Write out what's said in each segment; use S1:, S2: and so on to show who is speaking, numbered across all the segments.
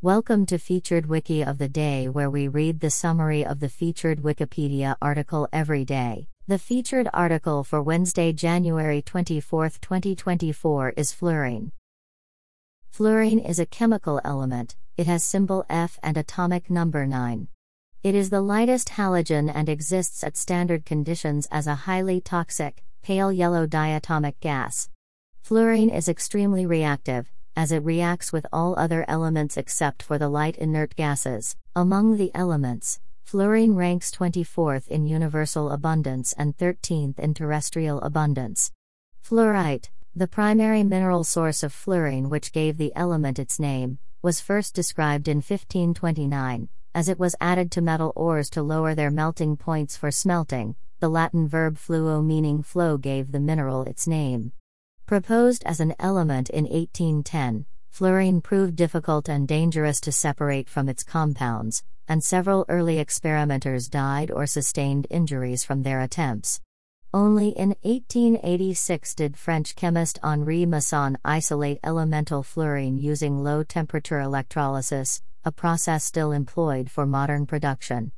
S1: Welcome to Featured Wiki of the Day, where we read the summary of the featured Wikipedia article every day. The featured article for Wednesday, January 24, 2024 is fluorine. Fluorine is a chemical element, it has symbol F and atomic number 9. It is the lightest halogen and exists at standard conditions as a highly toxic, pale yellow diatomic gas. Fluorine is extremely reactive, as it reacts with all other elements except for the light inert gases. Among the elements, fluorine ranks 24th in universal abundance and 13th in terrestrial abundance. Fluorite, the primary mineral source of fluorine which gave the element its name, was first described in 1529, as it was added to metal ores to lower their melting points for smelting. The Latin verb fluo meaning flow gave the mineral its name. Proposed as an element in 1810, fluorine proved difficult and dangerous to separate from its compounds, and several early experimenters died or sustained injuries from their attempts. Only in 1886 did French chemist Henri Moissan isolate elemental fluorine using low temperature electrolysis, a process still employed for modern production.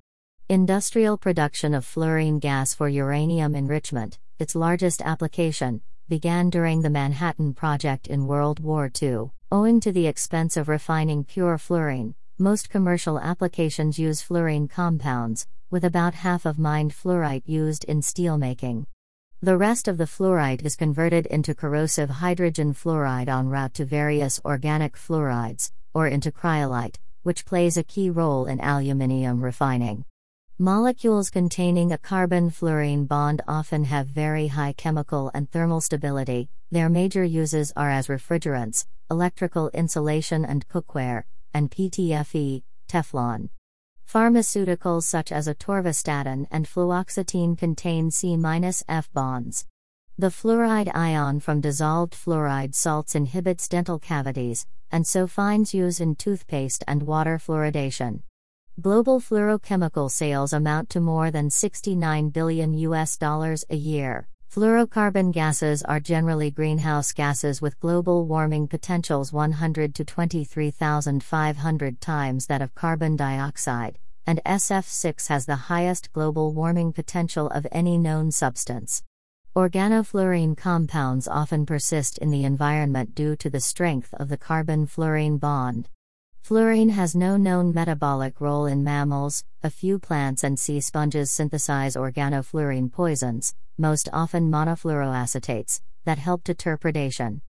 S1: Industrial production of fluorine gas for uranium enrichment, its largest application, began during the Manhattan Project in World War II. Owing to the expense of refining pure fluorine, most commercial applications use fluorine compounds, with about half of mined fluorite used in steelmaking. The rest of the fluorite is converted into corrosive hydrogen fluoride en route to various organic fluorides, or into cryolite, which plays a key role in aluminium refining. Molecules containing a carbon fluorine bond often have very high chemical and thermal stability. Their major uses are as refrigerants, electrical insulation and cookware, and PTFE, Teflon. Pharmaceuticals such as atorvastatin and fluoxetine contain C-F bonds. The fluoride ion from dissolved fluoride salts inhibits dental cavities, and so finds use in toothpaste and water fluoridation. Global fluorochemical sales amount to more than 69 billion US dollars a year. Fluorocarbon gases are generally greenhouse gases with global warming potentials 100 to 23,500 times that of carbon dioxide, and SF6 has the highest global warming potential of any known substance. Organofluorine compounds often persist in the environment due to the strength of the carbon fluorine bond. Fluorine has no known metabolic role in mammals, a few plants and sea sponges synthesize organofluorine poisons, most often monofluoroacetates, that help deter predation.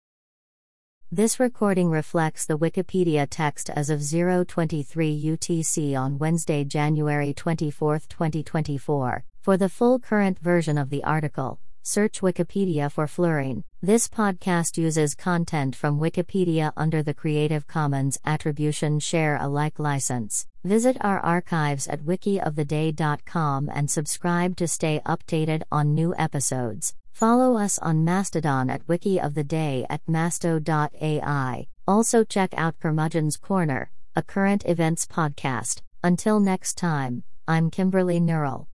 S1: This recording reflects the Wikipedia text as of 023 UTC on Wednesday, January 24, 2024. For the full current version of the article, Search Wikipedia for fluorine. This podcast uses content from Wikipedia under the Creative Commons Attribution Share Alike license. Visit our archives at wikioftheday.com and subscribe to stay updated on new episodes. Follow us on Mastodon at Wiki of the Day at masto.ai. Also check out Curmudgeon's Corner, a current events podcast. Until next time, I'm Kimberly Neural.